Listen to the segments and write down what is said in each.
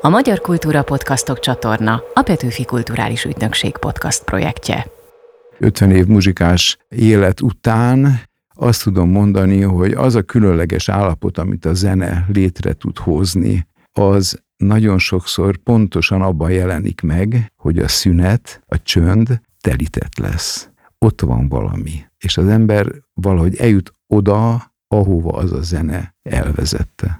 A Magyar Kultúra Podcastok csatorna a Petőfi Kulturális Ügynökség podcast projektje. 50 év muzsikás élet után azt tudom mondani, hogy az a különleges állapot, amit a zene létre tud hozni, az nagyon sokszor pontosan abban jelenik meg, hogy a szünet, a csönd telített lesz. Ott van valami. És az ember valahogy eljut oda, ahova az a zene elvezette.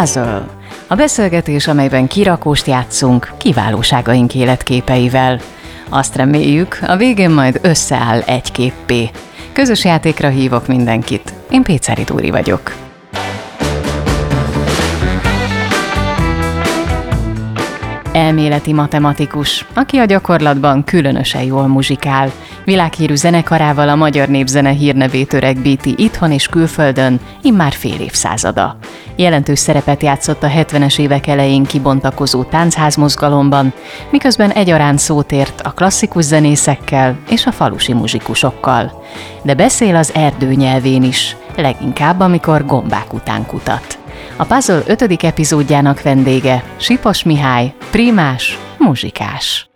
Puzzle. A beszélgetés, amelyben kirakóst játszunk kiválóságaink életképeivel. Azt reméljük, a végén majd összeáll egy képpé. Közös játékra hívok mindenkit. Én Péceri Dúri vagyok. Elméleti matematikus, aki a gyakorlatban különösen jól muzsikál. Világhírű zenekarával a magyar népzene hírnevét öregbíti itthon és külföldön immár fél évszázada. Jelentős szerepet játszott a 70-es évek elején kibontakozó táncházmozgalomban, miközben egyaránt szót ért a klasszikus zenészekkel és a falusi muzsikusokkal. De beszél az erdő nyelvén is, leginkább amikor gombák után kutat. A Puzzle 5. epizódjának vendége Sipos Mihály, primás, muzsikás.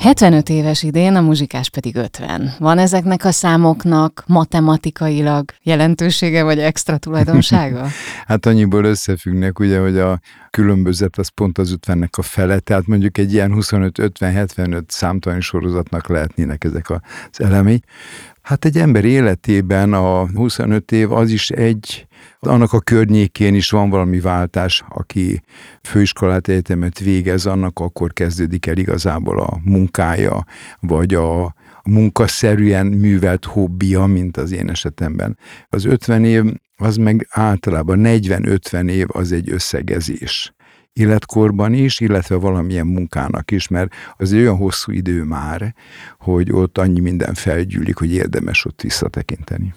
75 éves idén, a muzsikás pedig 50. Van ezeknek a számoknak matematikailag jelentősége vagy extra tulajdonsága? hát annyiból összefüggnek, ugye, hogy a különbözet az pont az 50-nek a fele, tehát mondjuk egy ilyen 25-50-75 számtalan sorozatnak lehetnének ezek az elemei. Hát egy ember életében a 25 év az is egy, annak a környékén is van valami váltás, aki főiskolát, egyetemet végez, annak akkor kezdődik el igazából a munkája, vagy a munkaszerűen művelt hobbija, mint az én esetemben. Az 50 év, az meg általában 40-50 év az egy összegezés életkorban is, illetve valamilyen munkának is, mert az olyan hosszú idő már, hogy ott annyi minden felgyűlik, hogy érdemes ott visszatekinteni.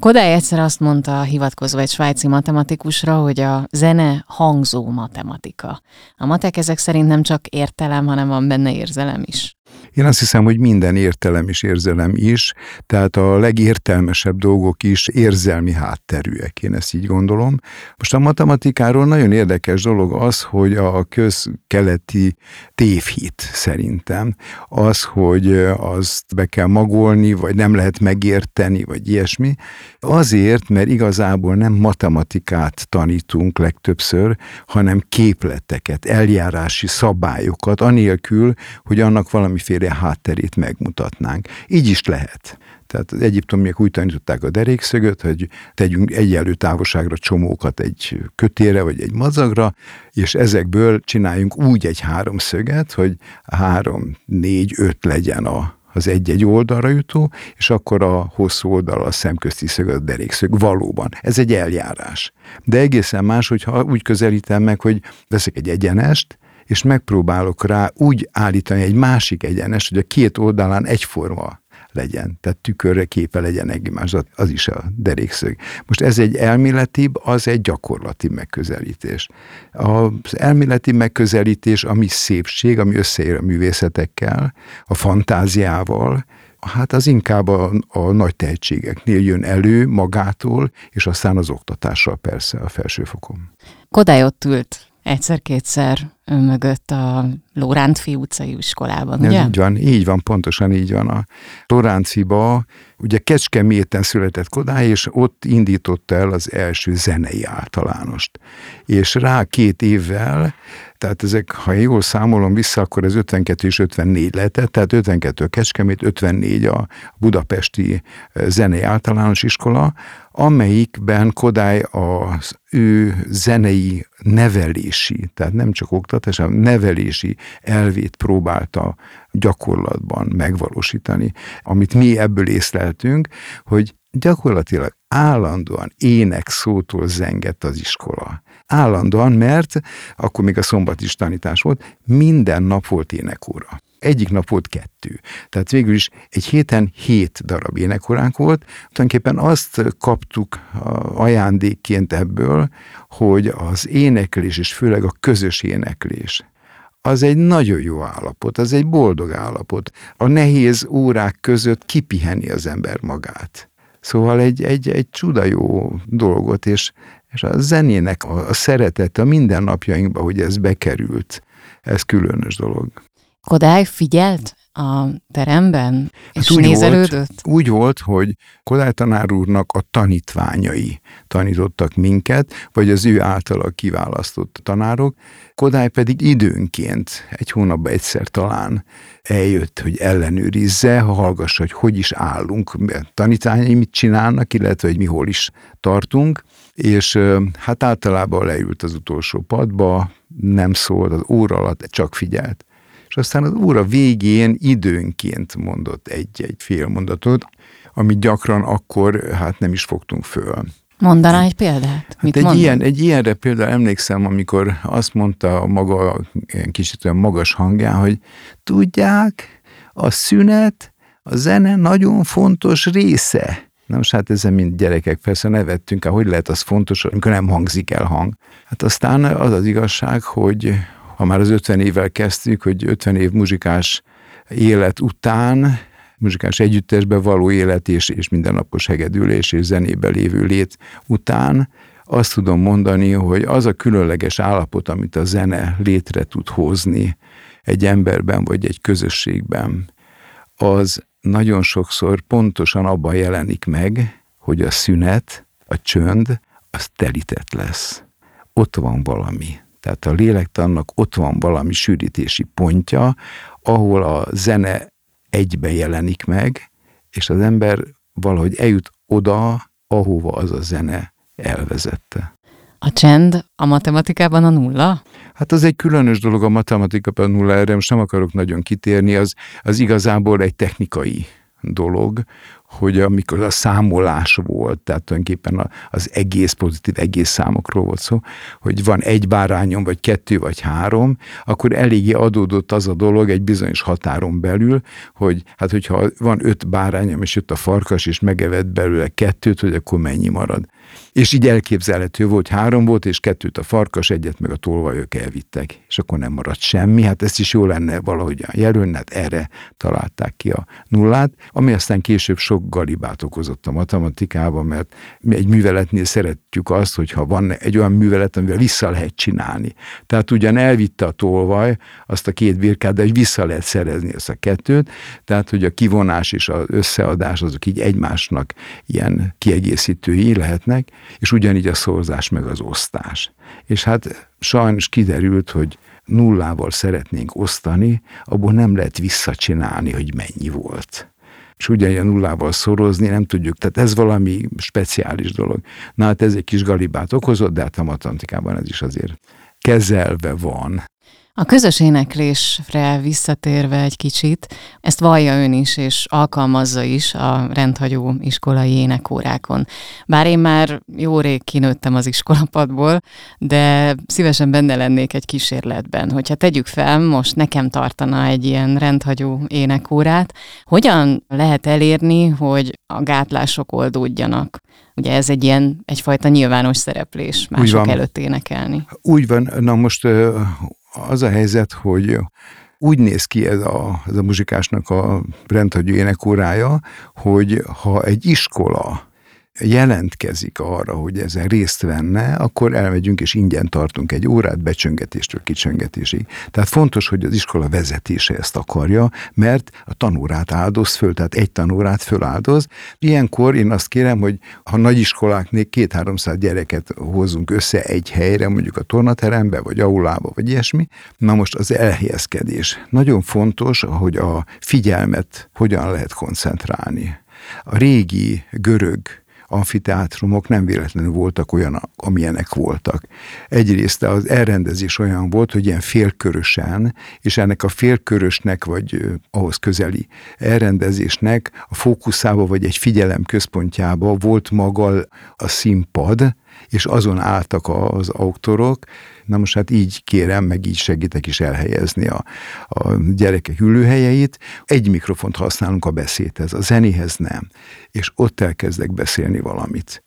Kodály egyszer azt mondta, hivatkozva egy svájci matematikusra, hogy a zene hangzó matematika. A matek ezek szerint nem csak értelem, hanem van benne érzelem is. Én azt hiszem, hogy minden értelem és érzelem is, tehát a legértelmesebb dolgok is érzelmi hátterűek, én ezt így gondolom. Most a matematikáról nagyon érdekes dolog az, hogy a közkeleti tévhit szerintem az, hogy azt be kell magolni, vagy nem lehet megérteni, vagy ilyesmi, azért, mert igazából nem matematikát tanítunk legtöbbször, hanem képleteket, eljárási szabályokat, anélkül, hogy annak valamiféle történelmi hátterét megmutatnánk. Így is lehet. Tehát az egyiptomiak úgy tanították a derékszögöt, hogy tegyünk egyenlő távolságra csomókat egy kötére vagy egy mazagra, és ezekből csináljunk úgy egy háromszöget, hogy három, négy, öt legyen a, az egy-egy oldalra jutó, és akkor a hosszú oldal a szemközti szög, a derékszög. Valóban. Ez egy eljárás. De egészen más, hogyha úgy közelítem meg, hogy veszek egy egyenest, és megpróbálok rá úgy állítani egy másik egyenes, hogy a két oldalán egyforma legyen, tehát tükörre képe legyen egymás, az is a derékszög. Most ez egy elméletibb, az egy gyakorlati megközelítés. Az elméleti megközelítés, ami szépség, ami összeér a művészetekkel, a fantáziával, hát az inkább a, a nagy tehetségeknél jön elő magától, és aztán az oktatással persze a felsőfokon. Kodály ott ült egyszer-kétszer mögött a Lórántfi utcai iskolában, ugye? Ez így van, így van, pontosan így van. A Lóránciba, ugye Kecskeméten született Kodály, és ott indította el az első zenei általánost. És rá két évvel, tehát ezek, ha jól számolom vissza, akkor ez 52 és 54 lehetett, tehát 52 a Kecskemét, 54 a Budapesti Zenei Általános Iskola, amelyikben Kodály az ő zenei nevelési, tehát nem csak oktatás, hanem nevelési elvét próbálta gyakorlatban megvalósítani. Amit mi ebből észleltünk, hogy gyakorlatilag állandóan ének szótól zengett az iskola. Állandóan, mert akkor még a szombat is tanítás volt, minden nap volt énekóra egyik nap volt kettő. Tehát végül is egy héten hét darab énekoránk volt. Tulajdonképpen azt kaptuk ajándékként ebből, hogy az éneklés, és főleg a közös éneklés, az egy nagyon jó állapot, az egy boldog állapot. A nehéz órák között kipiheni az ember magát Szóval egy, egy, egy csuda jó dolgot, és, és a zenének a, a szeretete a mindennapjainkba, hogy ez bekerült, ez különös dolog. Kodály figyelt a teremben, és hát úgy nézelődött? Volt, úgy volt, hogy Kodály tanár úrnak a tanítványai tanítottak minket, vagy az ő általa kiválasztott tanárok, Kodály pedig időnként, egy hónapban egyszer talán eljött, hogy ellenőrizze, ha hallgassa, hogy hogy is állunk, tanítványai mit csinálnak, illetve hogy mi hol is tartunk, és hát általában leült az utolsó padba, nem szólt, az óra alatt csak figyelt és aztán az óra végén időnként mondott egy-egy fél mondatot, amit gyakran akkor hát nem is fogtunk föl. Mondaná egy példát? Hát Mit egy, ilyen, egy ilyenre például emlékszem, amikor azt mondta a maga, kicsit olyan magas hangján, hogy tudják, a szünet, a zene nagyon fontos része. Na most hát ezen mind gyerekek persze nevettünk, hogy lehet az fontos, amikor nem hangzik el hang. Hát aztán az az igazság, hogy ha már az 50 évvel kezdtük, hogy 50 év muzsikás élet után, muzsikás együttesbe való élet és, és mindennapos hegedülés és zenébe lévő lét után, azt tudom mondani, hogy az a különleges állapot, amit a zene létre tud hozni egy emberben vagy egy közösségben, az nagyon sokszor pontosan abban jelenik meg, hogy a szünet, a csönd, az telített lesz. Ott van valami. Tehát a lélektannak ott van valami sűrítési pontja, ahol a zene egybe jelenik meg, és az ember valahogy eljut oda, ahova az a zene elvezette. A csend a matematikában a nulla? Hát az egy különös dolog a matematikában a nulla, erre most nem akarok nagyon kitérni, az, az igazából egy technikai dolog, hogy amikor a számolás volt, tehát tulajdonképpen az egész pozitív egész számokról volt szó, hogy van egy bárányom, vagy kettő, vagy három, akkor eléggé adódott az a dolog egy bizonyos határon belül, hogy hát hogyha van öt bárányom, és jött a farkas, és megevett belőle kettőt, hogy akkor mennyi marad. És így elképzelhető volt, három volt, és kettőt a farkas, egyet meg a tolvajok elvittek, és akkor nem maradt semmi. Hát ezt is jó lenne valahogy jelölni, hát erre találták ki a nullát, ami aztán később sok galibát okozott a matematikában, mert mi egy műveletnél szeretjük azt, hogyha van egy olyan művelet, amivel vissza lehet csinálni. Tehát ugyan elvitte a tolvaj azt a két birkát, de hogy vissza lehet szerezni ezt a kettőt, tehát hogy a kivonás és az összeadás azok így egymásnak ilyen kiegészítői lehetnek, és ugyanígy a szorzás meg az osztás. És hát sajnos kiderült, hogy nullával szeretnénk osztani, abból nem lehet visszacsinálni, hogy mennyi volt és ugyanilyen nullával szorozni, nem tudjuk. Tehát ez valami speciális dolog. Na hát ez egy kis galibát okozott, de hát a matematikában ez is azért kezelve van. A közös éneklésre visszatérve egy kicsit, ezt vallja ön is, és alkalmazza is a rendhagyó iskolai énekórákon. Bár én már jó rég kinőttem az iskolapadból, de szívesen benne lennék egy kísérletben. Hogyha tegyük fel, most nekem tartana egy ilyen rendhagyó énekórát, hogyan lehet elérni, hogy a gátlások oldódjanak? Ugye ez egy ilyen egyfajta nyilvános szereplés mások előtt énekelni. Úgy van, na most az a helyzet, hogy úgy néz ki ez a, ez a muzsikásnak a rendhagyó énekórája, hogy ha egy iskola jelentkezik arra, hogy ezen részt venne, akkor elmegyünk és ingyen tartunk egy órát becsöngetéstől kicsöngetésig. Tehát fontos, hogy az iskola vezetése ezt akarja, mert a tanórát áldoz föl, tehát egy tanórát föláldoz. Ilyenkor én azt kérem, hogy ha nagyiskoláknél két-háromszáz gyereket hozunk össze egy helyre, mondjuk a tornaterembe, vagy aulába, vagy ilyesmi, na most az elhelyezkedés. Nagyon fontos, hogy a figyelmet hogyan lehet koncentrálni. A régi görög amfiteátrumok nem véletlenül voltak olyan, amilyenek voltak. Egyrészt az elrendezés olyan volt, hogy ilyen félkörösen, és ennek a félkörösnek, vagy ahhoz közeli elrendezésnek a fókuszába, vagy egy figyelem központjába volt maga a színpad, és azon álltak az autorok, na most hát így kérem, meg így segítek is elhelyezni a, a gyerekek ülőhelyeit. Egy mikrofont használunk a beszédhez, a zenéhez nem. És ott elkezdek beszélni valamit.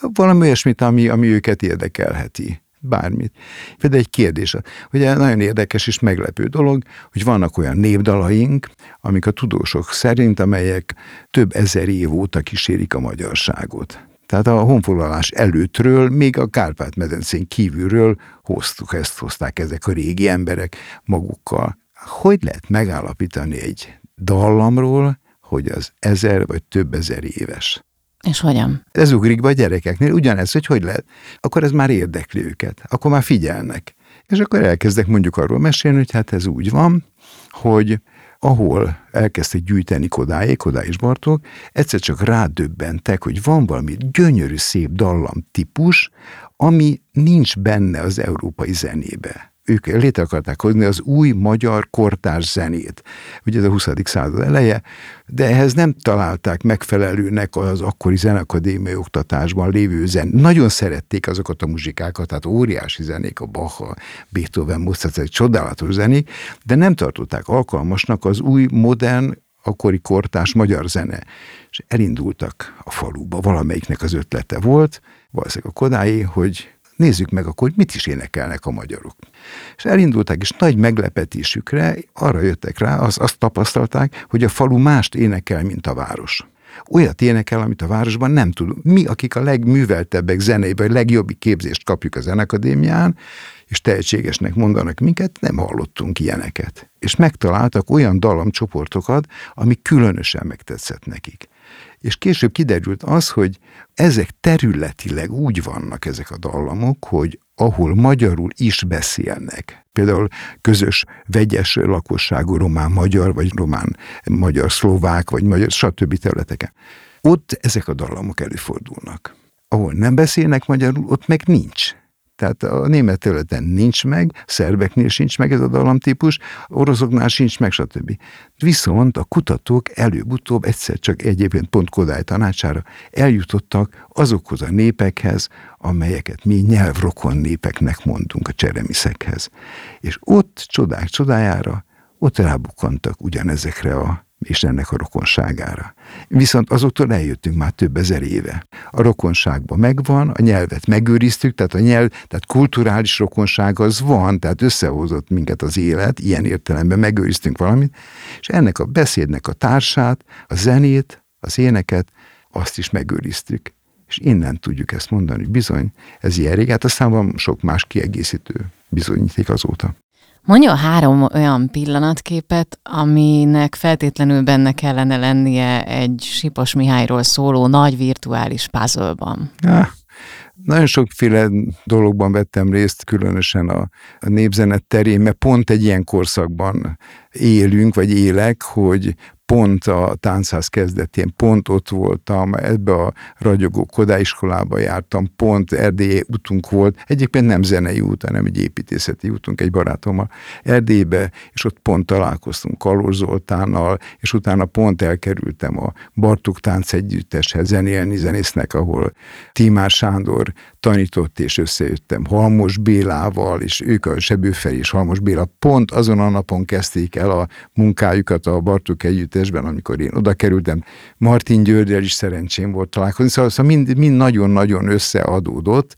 Valami olyasmit, ami, ami őket érdekelheti. bármit. Például egy kérdés, ugye nagyon érdekes és meglepő dolog, hogy vannak olyan népdalaink, amik a tudósok szerint, amelyek több ezer év óta kísérik a magyarságot. Tehát a honfoglalás előttről, még a Kárpát-medencén kívülről hoztuk, ezt hozták ezek a régi emberek magukkal. Hogy lehet megállapítani egy dallamról, hogy az ezer vagy több ezer éves? És hogyan? Ez ugrik be a gyerekeknél, ugyanez, hogy hogy lehet. Akkor ez már érdekli őket, akkor már figyelnek. És akkor elkezdek mondjuk arról mesélni, hogy hát ez úgy van, hogy ahol elkezdtek gyűjteni Kodályé, Kodály és Bartók, egyszer csak rádöbbentek, hogy van valami gyönyörű szép dallam típus, ami nincs benne az európai zenébe ők létre akarták hozni az új magyar kortárs zenét. Ugye ez a 20. század eleje, de ehhez nem találták megfelelőnek az akkori zenakadémiai oktatásban lévő zen. Nagyon szerették azokat a muzsikákat, tehát óriási zenék, a Bach, a Beethoven, Mozart, egy csodálatos zenék, de nem tartották alkalmasnak az új, modern, akkori kortás magyar zene. És elindultak a faluba, valamelyiknek az ötlete volt, valószínűleg a Kodály, hogy nézzük meg akkor, hogy mit is énekelnek a magyarok. És elindultak, és nagy meglepetésükre arra jöttek rá, az, azt tapasztalták, hogy a falu mást énekel, mint a város. Olyat énekel, amit a városban nem tudunk. Mi, akik a legműveltebbek zenében, a legjobb képzést kapjuk a zenakadémián, és tehetségesnek mondanak minket, nem hallottunk ilyeneket. És megtaláltak olyan dallamcsoportokat, ami különösen megtetszett nekik. És később kiderült az, hogy ezek területileg úgy vannak ezek a dallamok, hogy ahol magyarul is beszélnek, például közös, vegyes lakosságú román-magyar, vagy román-magyar-szlovák, vagy magyar, stb. területeken. Ott ezek a dallamok előfordulnak. Ahol nem beszélnek magyarul, ott meg nincs. Tehát a német területen nincs meg, szerbeknél sincs meg ez a dallamtípus, oroszoknál sincs meg, stb. Viszont a kutatók előbb-utóbb egyszer csak egyébként pont Kodály tanácsára eljutottak azokhoz a népekhez, amelyeket mi nyelvrokon népeknek mondunk a cseremiszekhez. És ott csodák csodájára, ott rábukkantak ugyanezekre a és ennek a rokonságára. Viszont azoktól eljöttünk már több ezer éve. A rokonságban megvan, a nyelvet megőriztük, tehát a nyelv, tehát kulturális rokonság az van, tehát összehozott minket az élet, ilyen értelemben megőriztünk valamit, és ennek a beszédnek a társát, a zenét, az éneket, azt is megőriztük. És innen tudjuk ezt mondani, bizony, ez ilyen rég, hát aztán van sok más kiegészítő bizonyíték azóta. Mondja három olyan pillanatképet, aminek feltétlenül benne kellene lennie egy Sipos Mihályról szóló nagy virtuális puzzle-ban. Ja, nagyon sokféle dologban vettem részt, különösen a, a népzenet terén, mert pont egy ilyen korszakban élünk, vagy élek, hogy pont a táncház kezdetén, pont ott voltam, ebbe a ragyogó kodaiskolába jártam, pont Erdély útunk volt, egyébként nem zenei út, hanem egy építészeti útunk egy barátommal Erdélybe, és ott pont találkoztunk Kalóz Zoltánnal, és utána pont elkerültem a Bartuk Tánc Együtteshez zenélni zenésznek, ahol Tímár Sándor tanított, és összejöttem Halmos Bélával, és ők a Sebőfel és Halmos Béla pont azon a napon kezdték el a munkájukat a Bartuk Együttesben, amikor én oda kerültem. Martin Györgyel is szerencsém volt találkozni, szóval, szóval mind, mind nagyon-nagyon összeadódott,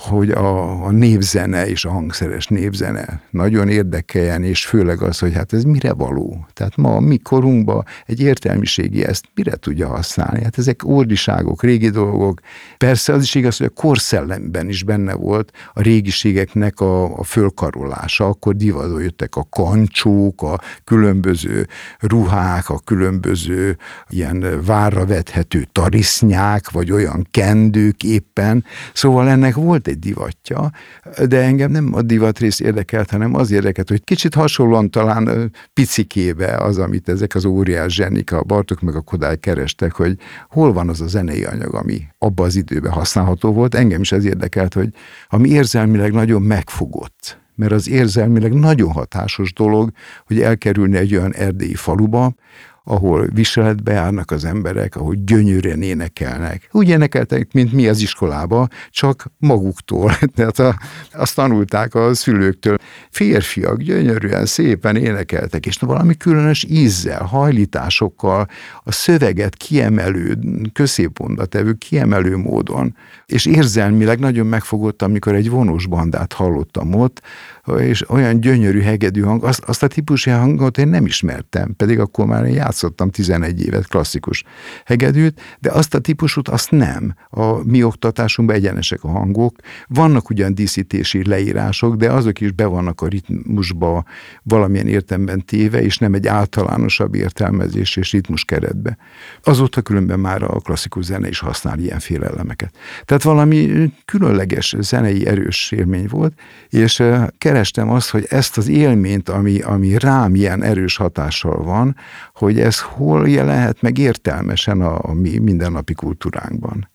hogy a, a névzene és a hangszeres névzene nagyon érdekeljen, és főleg az, hogy hát ez mire való. Tehát ma a mi korunkban egy értelmiségi ezt mire tudja használni? Hát ezek ordiságok, régi dolgok. Persze az is igaz, hogy a korszellemben is benne volt a régiségeknek a, a fölkarolása. Akkor divatba jöttek a kancsók, a különböző ruhák, a különböző ilyen várra vethető tarisznyák, vagy olyan kendők éppen. Szóval ennek volt egy divatja, de engem nem a divat rész érdekelt, hanem az érdekelt, hogy kicsit hasonlóan talán picikébe az, amit ezek az óriás zsenik, a Bartok meg a Kodály kerestek, hogy hol van az a zenei anyag, ami abban az időben használható volt. Engem is ez érdekelt, hogy ami érzelmileg nagyon megfogott, mert az érzelmileg nagyon hatásos dolog, hogy elkerülni egy olyan erdélyi faluba, ahol viseletbe járnak az emberek, ahol gyönyörűen énekelnek. Úgy énekeltek, mint mi az iskolába, csak maguktól. Tehát a, azt tanulták a szülőktől. Férfiak gyönyörűen, szépen énekeltek, és valami különös ízzel, hajlításokkal, a szöveget kiemelő, középpontba tevő, kiemelő módon. És érzelmileg nagyon megfogott, amikor egy vonós bandát hallottam ott, és olyan gyönyörű hegedű hang, azt, azt a típusú hangot én nem ismertem, pedig akkor már én játszottam 11 évet klasszikus hegedűt, de azt a típusút azt nem. A mi oktatásunkban egyenesek a hangok, vannak ugyan díszítési leírások, de azok is be vannak a ritmusba valamilyen értemben téve, és nem egy általánosabb értelmezés és ritmus keretbe. Azóta különben már a klasszikus zene is használ ilyenféle elemeket. Tehát valami különleges zenei erős élmény volt, és kerestem azt, hogy ezt az élményt, ami, ami rám ilyen erős hatással van, hogy ez hol jelenhet meg értelmesen a, a mi mindennapi kultúránkban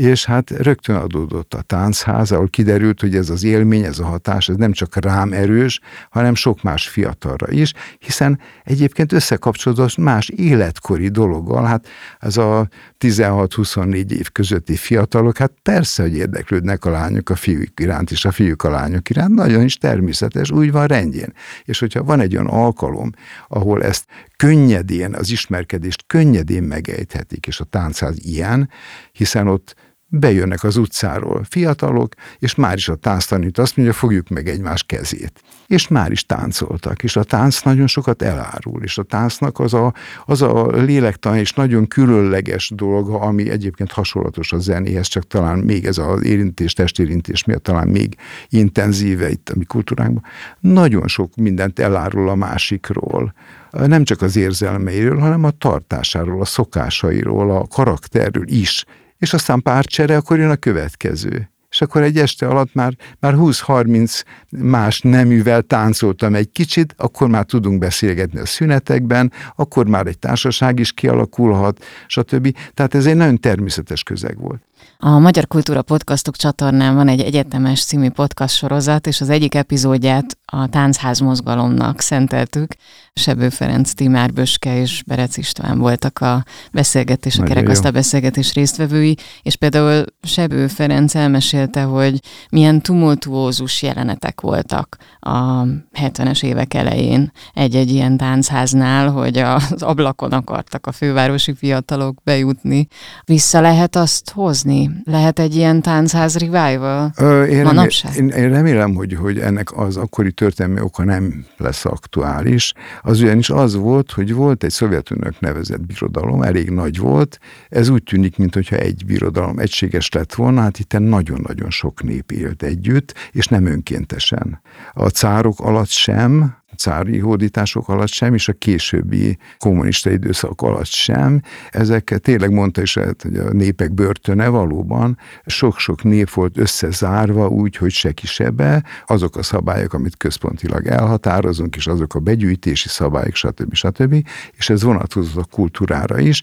és hát rögtön adódott a táncház, ahol kiderült, hogy ez az élmény, ez a hatás, ez nem csak rám erős, hanem sok más fiatalra is, hiszen egyébként összekapcsolódott más életkori dologgal, hát ez a 16-24 év közötti fiatalok, hát persze, hogy érdeklődnek a lányok a fiúk iránt, és a fiúk a lányok iránt, nagyon is természetes, úgy van rendjén. És hogyha van egy olyan alkalom, ahol ezt könnyedén, az ismerkedést könnyedén megejthetik, és a táncház ilyen, hiszen ott bejönnek az utcáról fiatalok, és már is a tánctanít azt mondja, fogjuk meg egymás kezét. És már is táncoltak, és a tánc nagyon sokat elárul, és a táncnak az a, az a lélektan és nagyon különleges dolga, ami egyébként hasonlatos a zenéhez, csak talán még ez az érintés, testérintés miatt talán még intenzíve itt a mi kultúránkban. Nagyon sok mindent elárul a másikról, nem csak az érzelmeiről, hanem a tartásáról, a szokásairól, a karakterről is, és aztán párcsere, akkor jön a következő. És akkor egy este alatt már, már 20-30 más neművel táncoltam egy kicsit, akkor már tudunk beszélgetni a szünetekben, akkor már egy társaság is kialakulhat, stb. Tehát ez egy nagyon természetes közeg volt. A Magyar Kultúra Podcastok csatornán van egy egyetemes című podcast sorozat, és az egyik epizódját a Táncház mozgalomnak szenteltük. Sebő Ferenc, Timár Böske és Berec István voltak a beszélgetés, a kerekasztal beszélgetés résztvevői, és például Sebő Ferenc elmesélte, hogy milyen tumultuózus jelenetek voltak a 70-es évek elején egy-egy ilyen táncháznál, hogy az ablakon akartak a fővárosi fiatalok bejutni. Vissza lehet azt hozni? Lehet egy ilyen táncház revival Ö, én manapság? Remélem, én, én remélem, hogy, hogy ennek az akkori történelmi oka nem lesz aktuális. Az ugyanis az volt, hogy volt egy szovjetünök nevezett birodalom, elég nagy volt. Ez úgy tűnik, mintha egy birodalom egységes lett volna, hát itt nagyon-nagyon sok nép élt együtt, és nem önkéntesen. A cárok alatt sem, cári hódítások alatt sem, és a későbbi kommunista időszak alatt sem. Ezek tényleg mondta is, hogy a népek börtöne valóban sok-sok nép volt összezárva úgy, hogy se kisebbe, azok a szabályok, amit központilag elhatározunk, és azok a begyűjtési szabályok, stb. stb. És ez vonatkozott a kultúrára is.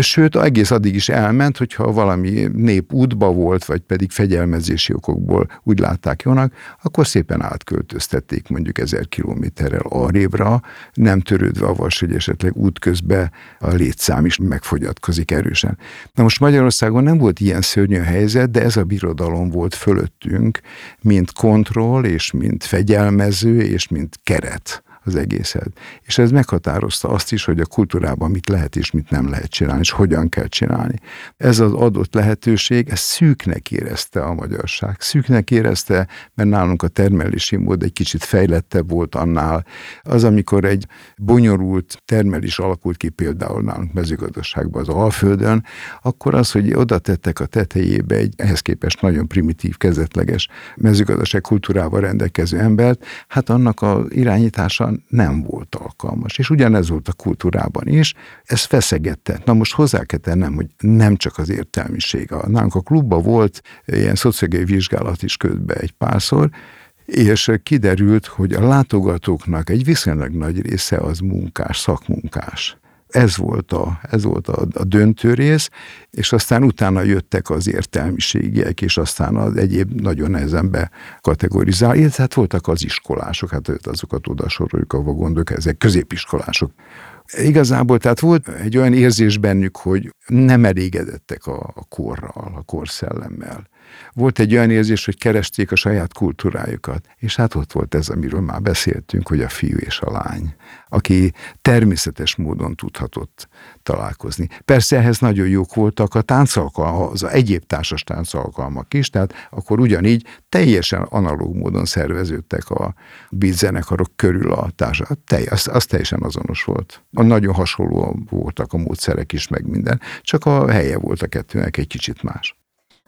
Sőt, egész addig is elment, hogyha valami nép útba volt, vagy pedig fegyelmezési okokból úgy látták jónak, akkor szépen átköltöztették mondjuk ezer kilométer kilométerrel arrébbra, nem törődve avval, hogy esetleg útközben a létszám is megfogyatkozik erősen. Na most Magyarországon nem volt ilyen szörnyű helyzet, de ez a birodalom volt fölöttünk, mint kontroll, és mint fegyelmező, és mint keret az egészet. És ez meghatározta azt is, hogy a kultúrában mit lehet és mit nem lehet csinálni, és hogyan kell csinálni. Ez az adott lehetőség, ez szűknek érezte a magyarság. Szűknek érezte, mert nálunk a termelési mód egy kicsit fejlettebb volt annál. Az, amikor egy bonyolult termelés alakult ki például nálunk mezőgazdaságban az Alföldön, akkor az, hogy oda tettek a tetejébe egy ehhez képest nagyon primitív, kezetleges mezőgazdaság kultúrával rendelkező embert, hát annak az irányítása nem volt alkalmas. És ugyanez volt a kultúrában is, ez feszegette. Na most hozzá kell tennem, hogy nem csak az értelmiség. Nálunk a klubban volt ilyen szociológiai vizsgálat is közben egy párszor, és kiderült, hogy a látogatóknak egy viszonylag nagy része az munkás, szakmunkás. Ez volt a, ez volt a, a döntő rész, és aztán utána jöttek az értelmiségiek, és aztán az egyéb nagyon nehezen bekategorizál, illetve hát voltak az iskolások, hát azokat oda soroljuk, ahol gondolok, ezek középiskolások. Igazából tehát volt egy olyan érzés bennük, hogy nem elégedettek a, a korral, a korszellemmel volt egy olyan érzés, hogy keresték a saját kultúrájukat. És hát ott volt ez, amiről már beszéltünk, hogy a fiú és a lány, aki természetes módon tudhatott találkozni. Persze ehhez nagyon jók voltak a táncalkalmak, az egyéb társas táncalkalmak is, tehát akkor ugyanígy teljesen analóg módon szerveződtek a beat körül a társak. Telj, az, az teljesen azonos volt. A nagyon hasonló voltak a módszerek is, meg minden, csak a helye volt a kettőnek egy kicsit más.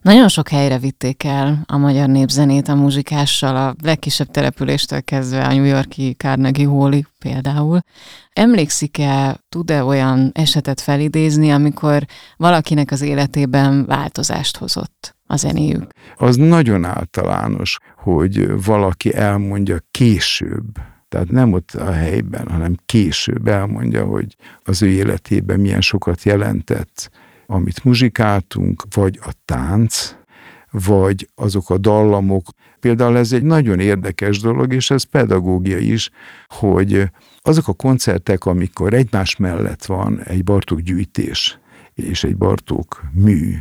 Nagyon sok helyre vitték el a magyar népzenét a muzsikással, a legkisebb településtől kezdve a New Yorki Carnegie Hallig például. Emlékszik-e, tud-e olyan esetet felidézni, amikor valakinek az életében változást hozott a zenéjük? Az nagyon általános, hogy valaki elmondja később, tehát nem ott a helyben, hanem később elmondja, hogy az ő életében milyen sokat jelentett amit muzsikáltunk, vagy a tánc, vagy azok a dallamok. Például ez egy nagyon érdekes dolog, és ez pedagógia is, hogy azok a koncertek, amikor egymás mellett van egy Bartók gyűjtés és egy Bartók mű,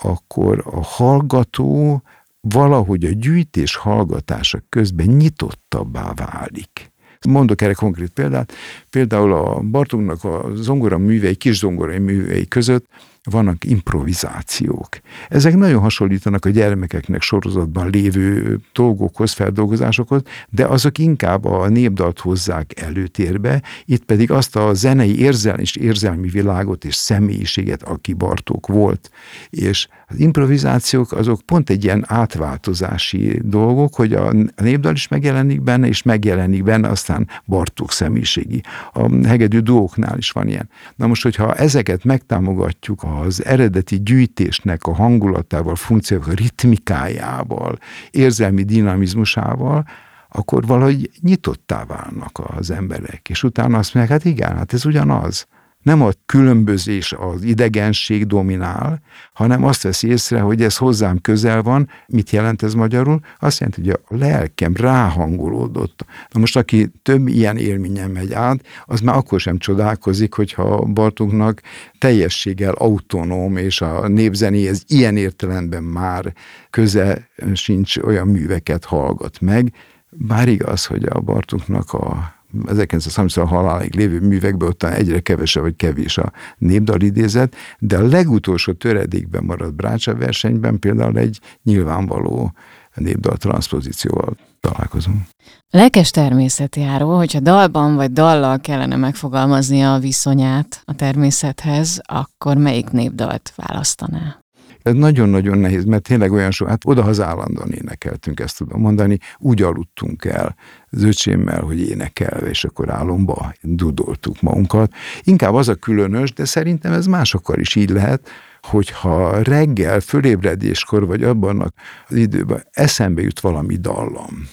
akkor a hallgató valahogy a gyűjtés hallgatása közben nyitottabbá válik. Mondok erre konkrét példát. Például a Bartóknak a zongora művei, kis zongorai művei között vannak improvizációk. Ezek nagyon hasonlítanak a gyermekeknek sorozatban lévő dolgokhoz, feldolgozásokhoz, de azok inkább a népdalt hozzák előtérbe, itt pedig azt a zenei érzelmi és érzelmi világot és személyiséget, aki Bartók volt. És az improvizációk azok pont egy ilyen átváltozási dolgok, hogy a népdal is megjelenik benne, és megjelenik benne aztán Bartók személyiségi. A hegedű duóknál is van ilyen. Na most, hogyha ezeket megtámogatjuk az eredeti gyűjtésnek a hangulatával, funkcióval, ritmikájával, érzelmi dinamizmusával, akkor valahogy nyitottá válnak az emberek. És utána azt mondják, hát igen, hát ez ugyanaz nem a különbözés, az idegenség dominál, hanem azt veszi észre, hogy ez hozzám közel van. Mit jelent ez magyarul? Azt jelenti, hogy a lelkem ráhangolódott. Na most, aki több ilyen élményen megy át, az már akkor sem csodálkozik, hogyha Bartóknak teljességgel autonóm, és a népzenéhez ilyen értelemben már köze sincs olyan műveket hallgat meg, bár igaz, hogy a Bartóknak a 1930 halálig lévő művekben ott egyre kevesebb vagy kevés a népdal idézet, de a legutolsó töredékben maradt Brácsa versenyben például egy nyilvánvaló népdal transzpozícióval találkozunk. Lelkes természetjáró, hogyha dalban vagy dallal kellene megfogalmazni a viszonyát a természethez, akkor melyik népdalt választaná? Ez nagyon-nagyon nehéz, mert tényleg olyan sok, hát odahaza állandóan énekeltünk, ezt tudom mondani, úgy aludtunk el az öcsémmel, hogy énekel, és akkor álomba dudoltuk magunkat. Inkább az a különös, de szerintem ez másokkal is így lehet, hogyha reggel fölébredéskor, vagy abban az időben eszembe jut valami dallam,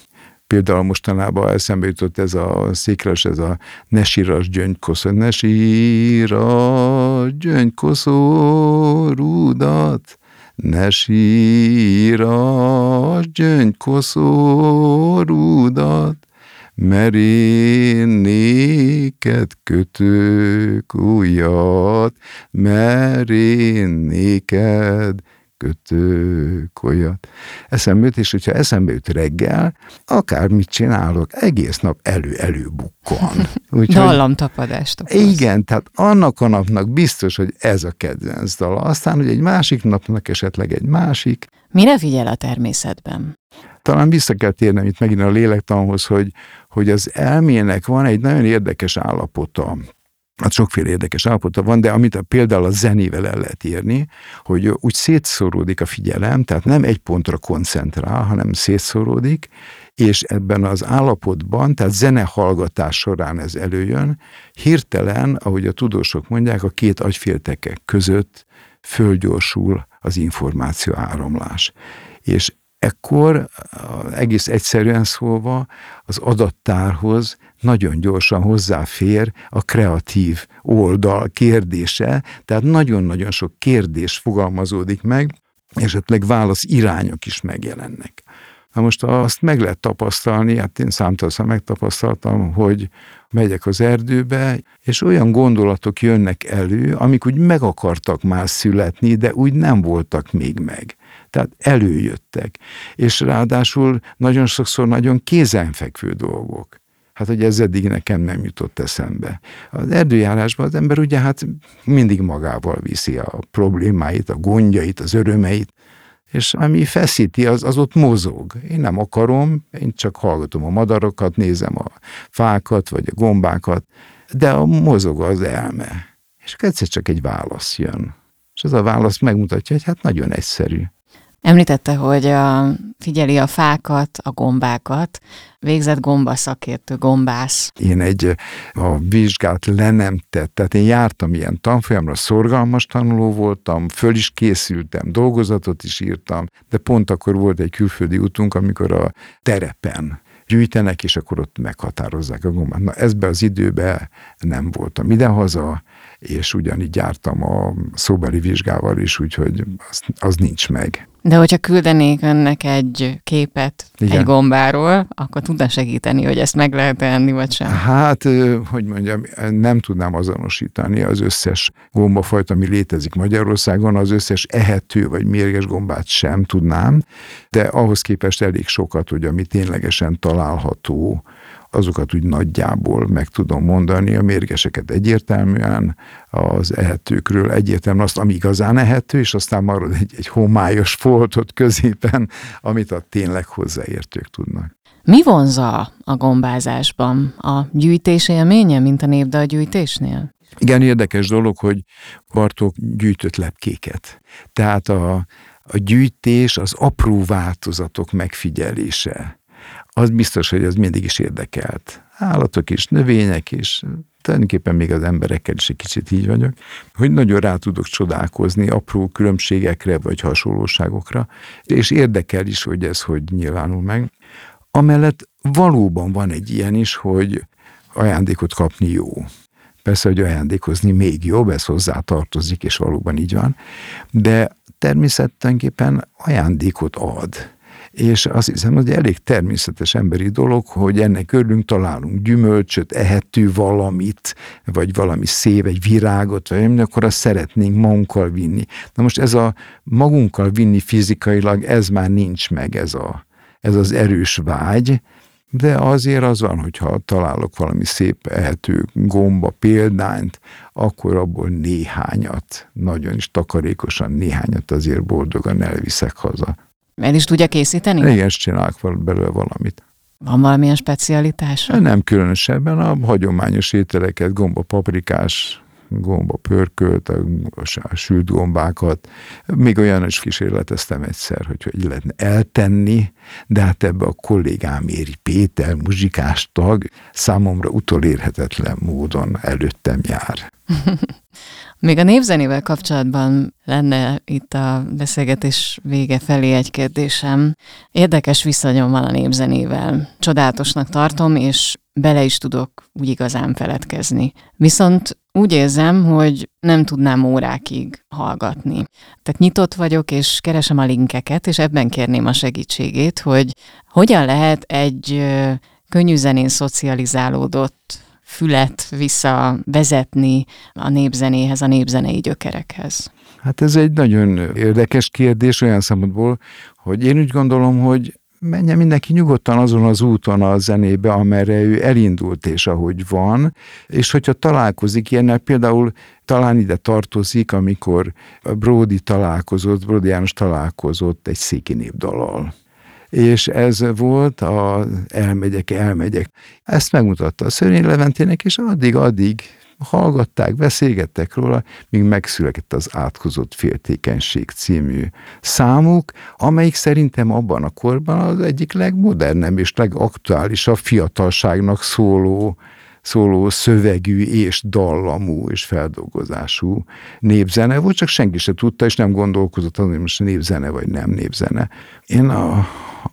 például mostanában eszembe jutott ez a székres, ez a ne síras gyöngykoszó, ne síras gyöngykoszó rudat, ne síras gyöngykoszó rudat, mert én néked kötök újat, mert én néked kötök, olyat. Eszembe jut, és hogyha eszembe jut reggel, akármit csinálok, egész nap elő-elő bukkan. Dallamtapadást okoz. Igen, tehát annak a napnak biztos, hogy ez a kedvenc dala. Aztán, hogy egy másik napnak esetleg egy másik. Mire figyel a természetben? Talán vissza kell térnem itt megint a lélektanhoz, hogy, hogy az elmének van egy nagyon érdekes állapota, hát sokféle érdekes állapota van, de amit a, például a zenével el lehet írni, hogy úgy szétszóródik a figyelem, tehát nem egy pontra koncentrál, hanem szétszóródik, és ebben az állapotban, tehát zenehallgatás során ez előjön, hirtelen, ahogy a tudósok mondják, a két agyféltekek között fölgyorsul az információ áramlás. És ekkor egész egyszerűen szólva az adattárhoz nagyon gyorsan hozzáfér a kreatív oldal kérdése, tehát nagyon-nagyon sok kérdés fogalmazódik meg, esetleg válasz irányok is megjelennek. Na most azt meg lehet tapasztalni, hát én számtalanszor megtapasztaltam, hogy megyek az erdőbe, és olyan gondolatok jönnek elő, amik úgy meg akartak már születni, de úgy nem voltak még meg. Tehát előjöttek. És ráadásul nagyon sokszor nagyon kézenfekvő dolgok. Hát, hogy ez eddig nekem nem jutott eszembe. Az erdőjárásban az ember ugye hát mindig magával viszi a problémáit, a gondjait, az örömeit, és ami feszíti, az, az ott mozog. Én nem akarom, én csak hallgatom a madarokat, nézem a fákat, vagy a gombákat, de a mozog az elme. És egyszer csak egy válasz jön. És az a válasz megmutatja, hogy hát nagyon egyszerű. Említette, hogy a, figyeli a fákat, a gombákat, végzett gombaszakértő, gombász. Én egy a vizsgát le nem tett, tehát én jártam ilyen tanfolyamra, szorgalmas tanuló voltam, föl is készültem, dolgozatot is írtam, de pont akkor volt egy külföldi útunk, amikor a terepen gyűjtenek, és akkor ott meghatározzák a gombát. Na ezbe az időbe nem voltam idehaza, és ugyanígy jártam a szóbeli vizsgával is, úgyhogy az, az nincs meg. De hogyha küldenék önnek egy képet Igen. egy gombáról, akkor tudna segíteni, hogy ezt meg lehet enni, vagy sem? Hát, hogy mondjam, nem tudnám azonosítani az összes gombafajta, ami létezik Magyarországon, az összes ehető vagy mérges gombát sem tudnám, de ahhoz képest elég sokat, hogy ami ténylegesen található, azokat úgy nagyjából meg tudom mondani, a mérgeseket egyértelműen, az ehetőkről egyértelműen azt, ami igazán ehető, és aztán marad egy, egy homályos foltot középen, amit a tényleg hozzáértők tudnak. Mi vonza a gombázásban? A gyűjtés élménye, mint a népdal gyűjtésnél? Igen, érdekes dolog, hogy Bartók gyűjtött lepkéket. Tehát a, a gyűjtés az apró változatok megfigyelése az biztos, hogy az mindig is érdekelt. Állatok is, növények is, tulajdonképpen még az emberekkel is egy kicsit így vagyok, hogy nagyon rá tudok csodálkozni apró különbségekre vagy hasonlóságokra, és érdekel is, hogy ez hogy nyilvánul meg. Amellett valóban van egy ilyen is, hogy ajándékot kapni jó. Persze, hogy ajándékozni még jobb, ez hozzá tartozik, és valóban így van, de természetesen ajándékot ad és azt hiszem, hogy elég természetes emberi dolog, hogy ennek örülünk, találunk gyümölcsöt, ehető valamit, vagy valami szép, egy virágot, vagy akkor azt szeretnénk magunkkal vinni. Na most ez a magunkkal vinni fizikailag, ez már nincs meg, ez, a, ez az erős vágy, de azért az van, hogyha találok valami szép ehető gomba példányt, akkor abból néhányat, nagyon is takarékosan néhányat azért boldogan elviszek haza. El is tudja készíteni? Igen, csinálok belőle valamit. Van valamilyen specialitása? Nem különösebben, a hagyományos ételeket, gomba paprikás, gomba pörkölt, a, a sült gombákat. Még olyan is kísérleteztem egyszer, hogy hogy lehetne eltenni, de hát ebbe a kollégám Éri Péter, muzsikás tag, számomra utolérhetetlen módon előttem jár. Még a népzenével kapcsolatban lenne itt a beszélgetés vége felé egy kérdésem. Érdekes viszonyom van a népzenével. Csodálatosnak tartom, és bele is tudok úgy igazán feledkezni. Viszont úgy érzem, hogy nem tudnám órákig hallgatni. Tehát nyitott vagyok, és keresem a linkeket, és ebben kérném a segítségét, hogy hogyan lehet egy könnyű zenén szocializálódott fület visszavezetni a népzenéhez, a népzenei gyökerekhez? Hát ez egy nagyon érdekes kérdés olyan szempontból, hogy én úgy gondolom, hogy menjen mindenki nyugodtan azon az úton a zenébe, amerre ő elindult és ahogy van, és hogyha találkozik ilyennel, például talán ide tartozik, amikor Brody találkozott, Brody János találkozott egy széki népdalal és ez volt a elmegyek, elmegyek. Ezt megmutatta a Szörényi Leventének, és addig-addig hallgatták, beszélgettek róla, míg megszületett az Átkozott Féltékenység című számuk, amelyik szerintem abban a korban az egyik legmodernebb és legaktuálisabb fiatalságnak szóló szóló szövegű és dallamú és feldolgozású népzene volt, csak senki se tudta, és nem gondolkozott azon, hogy most népzene vagy nem népzene. Én a,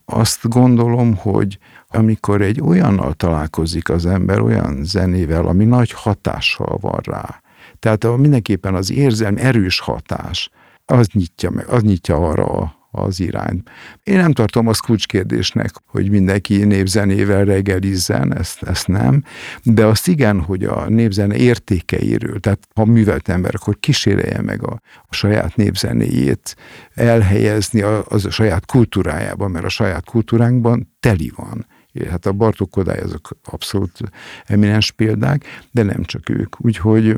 azt gondolom, hogy amikor egy olyannal találkozik az ember, olyan zenével, ami nagy hatással van rá, tehát mindenképpen az érzelmi erős hatás, az nyitja, meg, az nyitja arra a az irány. Én nem tartom azt kulcskérdésnek, hogy mindenki népzenével reggelizzen, ezt, ezt nem, de azt igen, hogy a népzene értékeiről, tehát ha művelt ember, akkor kísérelje meg a, a saját népzenéjét elhelyezni a, az a saját kultúrájában, mert a saját kultúránkban teli van. Hát a Bartók Kodály azok abszolút eminens példák, de nem csak ők. Úgyhogy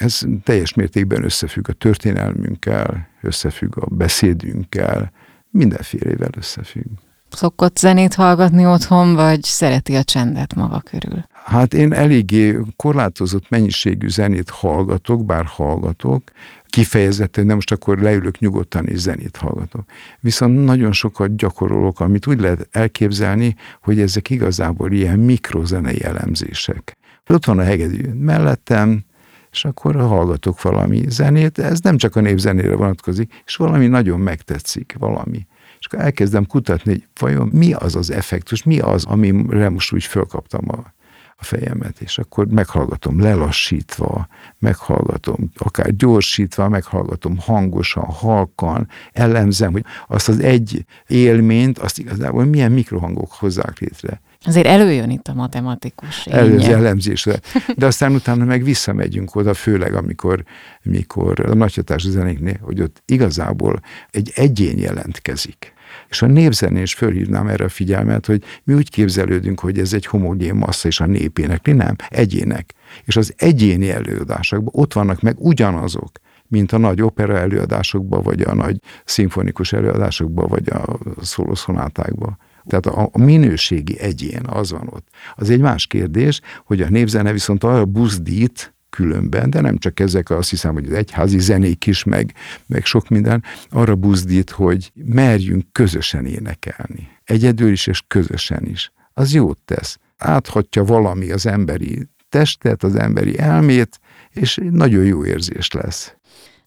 ez teljes mértékben összefügg a történelmünkkel, összefügg a beszédünkkel, mindenfélevel összefügg. Szokott zenét hallgatni otthon, vagy szereti a csendet maga körül? Hát én eléggé korlátozott mennyiségű zenét hallgatok, bár hallgatok, kifejezetten, de most akkor leülök nyugodtan és zenét hallgatok. Viszont nagyon sokat gyakorolok, amit úgy lehet elképzelni, hogy ezek igazából ilyen mikrozenei elemzések. Ott van a hegedű mellettem, és akkor hallgatok valami zenét, ez nem csak a népzenére vonatkozik, és valami nagyon megtetszik, valami. És akkor elkezdem kutatni, hogy vajon mi az az effektus, mi az, amire most úgy fölkaptam a, a fejemet, és akkor meghallgatom lelassítva, meghallgatom akár gyorsítva, meghallgatom hangosan, halkan, elemzem, hogy azt az egy élményt, azt igazából milyen mikrohangok hozzák létre. Azért előjön itt a matematikus. Előző elemzésre. De aztán utána meg visszamegyünk oda, főleg amikor, amikor a nagyhatás zenéknél, hogy ott igazából egy egyén jelentkezik. És a népzenés fölhívnám erre a figyelmet, hogy mi úgy képzelődünk, hogy ez egy homogén massza, és a népének, nem, egyének. És az egyéni előadásokban ott vannak meg ugyanazok, mint a nagy opera előadásokban, vagy a nagy szimfonikus előadásokban, vagy a szólószonátákban. Tehát a, a minőségi egyén az van ott. Az egy más kérdés, hogy a népzene viszont arra buzdít, különben, de nem csak ezek, azt hiszem, hogy az egyházi zenék is, meg, meg sok minden, arra buzdít, hogy merjünk közösen énekelni. Egyedül is, és közösen is. Az jót tesz. Áthatja valami az emberi testet, az emberi elmét, és nagyon jó érzés lesz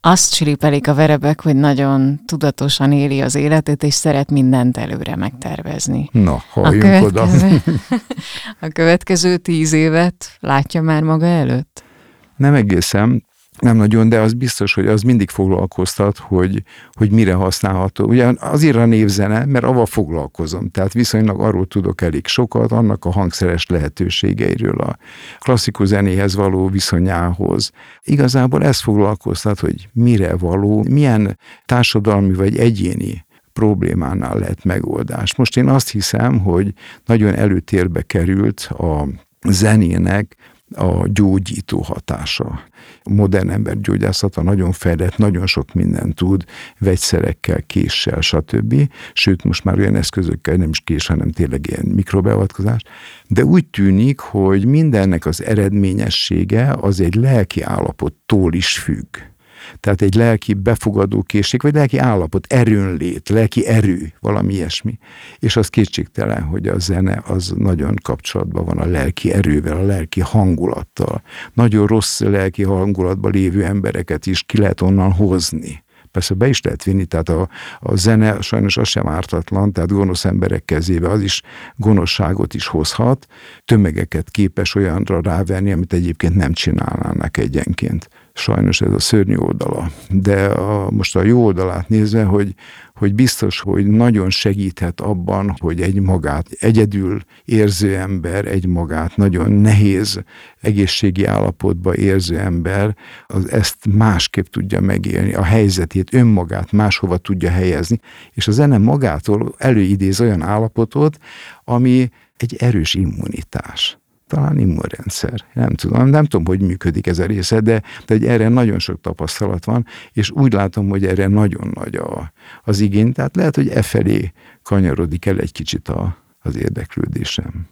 azt csiripelik a verebek, hogy nagyon tudatosan éli az életét, és szeret mindent előre megtervezni. Na, halljunk a következő, oda. a következő tíz évet látja már maga előtt? Nem egészen, nem nagyon, de az biztos, hogy az mindig foglalkoztat, hogy, hogy mire használható. Ugye azért a névzene, mert avval foglalkozom, tehát viszonylag arról tudok elég sokat, annak a hangszeres lehetőségeiről, a klasszikus zenéhez való viszonyához. Igazából ez foglalkoztat, hogy mire való, milyen társadalmi vagy egyéni problémánál lehet megoldás. Most én azt hiszem, hogy nagyon előtérbe került a zenének a gyógyító hatása. A modern ember gyógyászata nagyon fejlett, nagyon sok mindent tud, vegyszerekkel, késsel, stb. Sőt, most már olyan eszközökkel nem is kés, hanem tényleg ilyen mikrobeavatkozás. De úgy tűnik, hogy mindennek az eredményessége az egy lelki állapottól is függ. Tehát egy lelki befogadó készség, vagy lelki állapot, erőnlét, lelki erő, valami ilyesmi. És az kétségtelen, hogy a zene az nagyon kapcsolatban van a lelki erővel, a lelki hangulattal. Nagyon rossz lelki hangulatban lévő embereket is ki lehet onnan hozni persze be is lehet vinni, tehát a, a zene sajnos az sem ártatlan, tehát gonosz emberek kezébe az is gonoszságot is hozhat, tömegeket képes olyanra rávenni, amit egyébként nem csinálnának egyenként. Sajnos ez a szörnyű oldala. De a, most a jó oldalát nézve, hogy, hogy biztos, hogy nagyon segíthet abban, hogy egy magát egyedül érző ember, egy magát nagyon nehéz egészségi állapotba érző ember, az ezt másképp tudja megélni, a helyzetét, önmagát máshova tudja helyezni, és a zene magától előidéz olyan állapotot, ami egy erős immunitás talán immunrendszer. Nem tudom, nem tudom, hogy működik ez a része, de, de erre nagyon sok tapasztalat van, és úgy látom, hogy erre nagyon nagy a, az igény, tehát lehet, hogy e felé kanyarodik el egy kicsit a, az érdeklődésem.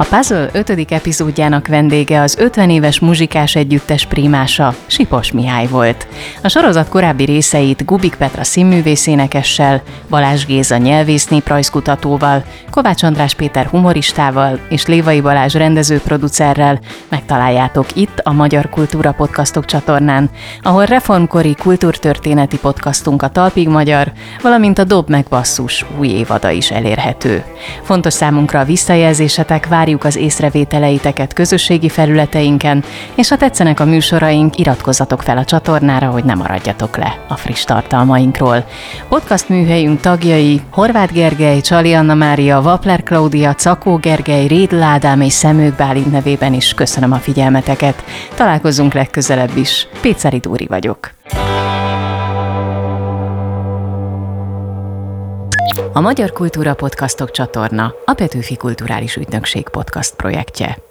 A Puzzle 5. epizódjának vendége az 50 éves muzsikás együttes prímása, Sipos Mihály volt. A sorozat korábbi részeit Gubik Petra színművészénekessel, Balázs Géza nyelvész néprajzkutatóval, Kovács András Péter humoristával és Lévai Balázs rendezőproducerrel megtaláljátok itt a Magyar Kultúra Podcastok csatornán, ahol reformkori kultúrtörténeti podcastunk a Talpig Magyar, valamint a Dob meg Basszus új évada is elérhető. Fontos számunkra a visszajelzésetek, várjuk várjuk az észrevételeiteket közösségi felületeinken, és ha tetszenek a műsoraink, iratkozzatok fel a csatornára, hogy ne maradjatok le a friss tartalmainkról. Podcast műhelyünk tagjai Horváth Gergely, Csali Anna Mária, Vapler Klaudia, Cakó Gergely, Rédl Ádám és Szemők Bálint nevében is köszönöm a figyelmeteket. Találkozunk legközelebb is. Péceri Dúri vagyok. A Magyar Kultúra Podcastok csatorna a Petőfi Kulturális Ügynökség podcast projektje.